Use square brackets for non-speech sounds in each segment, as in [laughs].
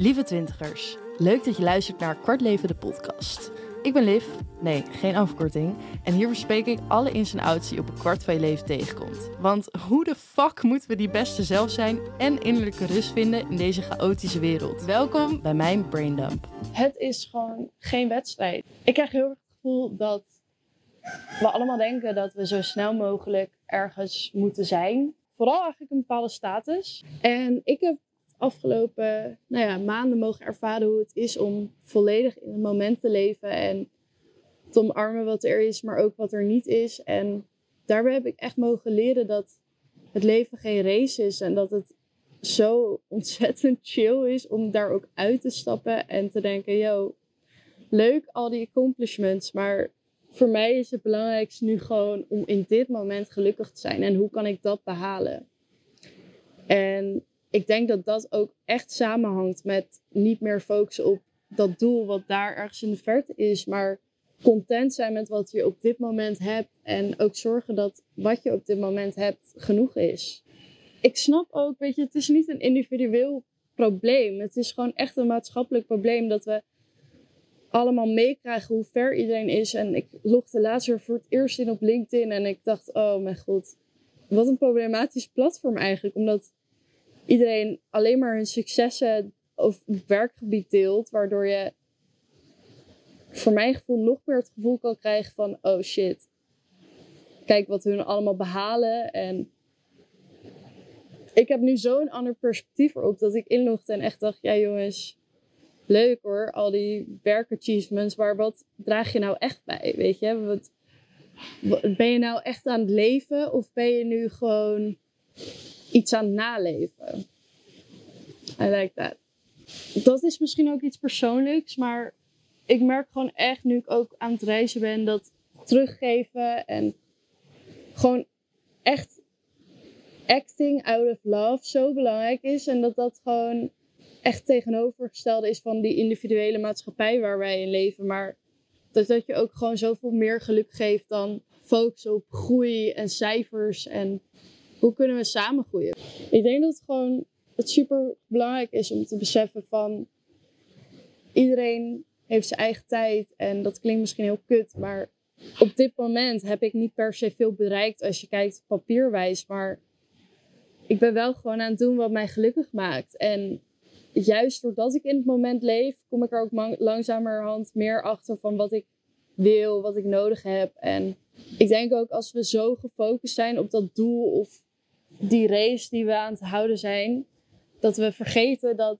Lieve twintigers, leuk dat je luistert naar Kwart Leven de podcast. Ik ben Liv, nee, geen afkorting. En hier bespreek ik alle ins en outs die op een kwart van je leven tegenkomt. Want hoe de fuck moeten we die beste zelf zijn en innerlijke rust vinden in deze chaotische wereld? Welkom bij mijn Braindump. Het is gewoon geen wedstrijd. Ik krijg heel erg het gevoel dat we allemaal denken dat we zo snel mogelijk ergens moeten zijn. Vooral eigenlijk een bepaalde status. En ik heb afgelopen nou ja, maanden mogen ervaren hoe het is om volledig in het moment te leven en te omarmen wat er is, maar ook wat er niet is. En daarbij heb ik echt mogen leren dat het leven geen race is en dat het zo ontzettend [laughs] chill is om daar ook uit te stappen en te denken, yo, leuk al die accomplishments, maar voor mij is het belangrijkste nu gewoon om in dit moment gelukkig te zijn en hoe kan ik dat behalen? En ik denk dat dat ook echt samenhangt met niet meer focussen op dat doel wat daar ergens in de verte is, maar content zijn met wat je op dit moment hebt en ook zorgen dat wat je op dit moment hebt genoeg is. Ik snap ook, weet je, het is niet een individueel probleem. Het is gewoon echt een maatschappelijk probleem dat we allemaal meekrijgen hoe ver iedereen is. En ik logde laatst weer voor het eerst in op LinkedIn en ik dacht, oh mijn god, wat een problematisch platform eigenlijk. Omdat iedereen alleen maar hun successen of werkgebied deelt, waardoor je voor mijn gevoel nog meer het gevoel kan krijgen van oh shit, kijk wat hun allemaal behalen en ik heb nu zo'n ander perspectief erop dat ik inlogde en echt dacht, ja jongens, leuk hoor, al die werkachievements, maar wat draag je nou echt bij, weet je? Wat, ben je nou echt aan het leven of ben je nu gewoon iets aan naleven. I like that. Dat is misschien ook iets persoonlijks, maar ik merk gewoon echt nu ik ook aan het reizen ben dat teruggeven en gewoon echt acting out of love zo belangrijk is. En dat dat gewoon echt tegenovergestelde is van die individuele maatschappij waar wij in leven. Maar dat dat je ook gewoon zoveel meer geluk geeft dan focussen op groei en cijfers en hoe kunnen we samen groeien? Ik denk dat het gewoon het super belangrijk is om te beseffen van iedereen heeft zijn eigen tijd en dat klinkt misschien heel kut, maar op dit moment heb ik niet per se veel bereikt als je kijkt papierwijs, maar ik ben wel gewoon aan het doen wat mij gelukkig maakt. En juist doordat ik in het moment leef, kom ik er ook langzamerhand meer achter van wat ik wil, wat ik nodig heb. En ik denk ook als we zo gefocust zijn op dat doel of die race die we aan het houden zijn, dat we vergeten dat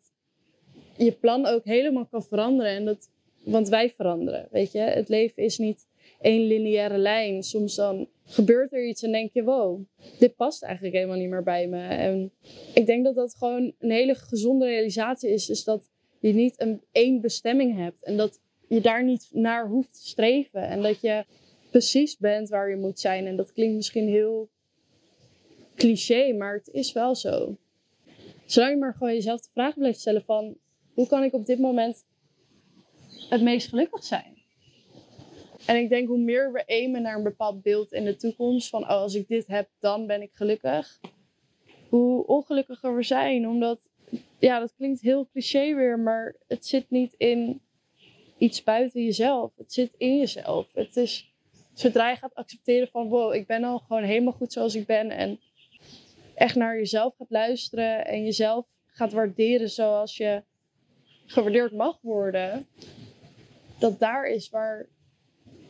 je plan ook helemaal kan veranderen. En dat, want wij veranderen, weet je. Het leven is niet één lineaire lijn. Soms dan gebeurt er iets en denk je, wow, dit past eigenlijk helemaal niet meer bij me. En ik denk dat dat gewoon een hele gezonde realisatie is. Dus dat je niet een één bestemming hebt. En dat je daar niet naar hoeft te streven. En dat je precies bent waar je moet zijn. En dat klinkt misschien heel cliché, maar het is wel zo. Zolang je maar gewoon jezelf de vraag blijft stellen van... Hoe kan ik op dit moment het meest gelukkig zijn? En ik denk hoe meer we aimen naar een bepaald beeld in de toekomst... van oh, als ik dit heb, dan ben ik gelukkig. Hoe ongelukkiger we zijn. Omdat, ja, dat klinkt heel cliché weer... maar het zit niet in iets buiten jezelf. Het zit in jezelf. Het is zodra je gaat accepteren van wow, ik ben al gewoon helemaal goed zoals ik ben en echt naar jezelf gaat luisteren en jezelf gaat waarderen zoals je gewaardeerd mag worden, dat daar is waar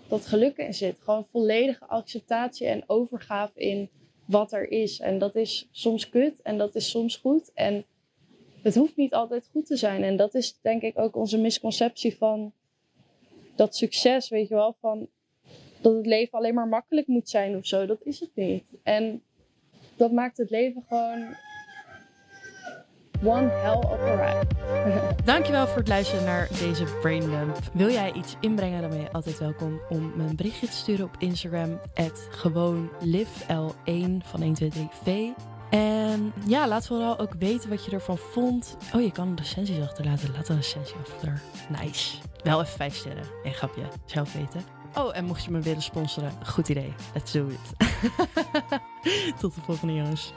dat geluk in zit. Gewoon volledige acceptatie en overgave in wat er is. En dat is soms kut en dat is soms goed. En het hoeft niet altijd goed te zijn. En dat is denk ik ook onze misconceptie van dat succes, weet je wel, van dat het leven alleen maar makkelijk moet zijn of zo. Dat is het niet. En dat maakt het leven gewoon one hell of a ride. [laughs] Dankjewel voor het luisteren naar deze Braindump. Wil jij iets inbrengen, dan ben je altijd welkom om me een berichtje te sturen op Instagram. gewoon livel1 van 123v. En ja, laat vooral ook weten wat je ervan vond. Oh, je kan een recensie achterlaten. Laat een recensie achter. Nice. Wel even vijf sterren. Een grapje. Zelf weten. Oh, en mocht je me willen sponsoren, goed idee. Let's do it. [laughs] [laughs] Tot de volgende jongens.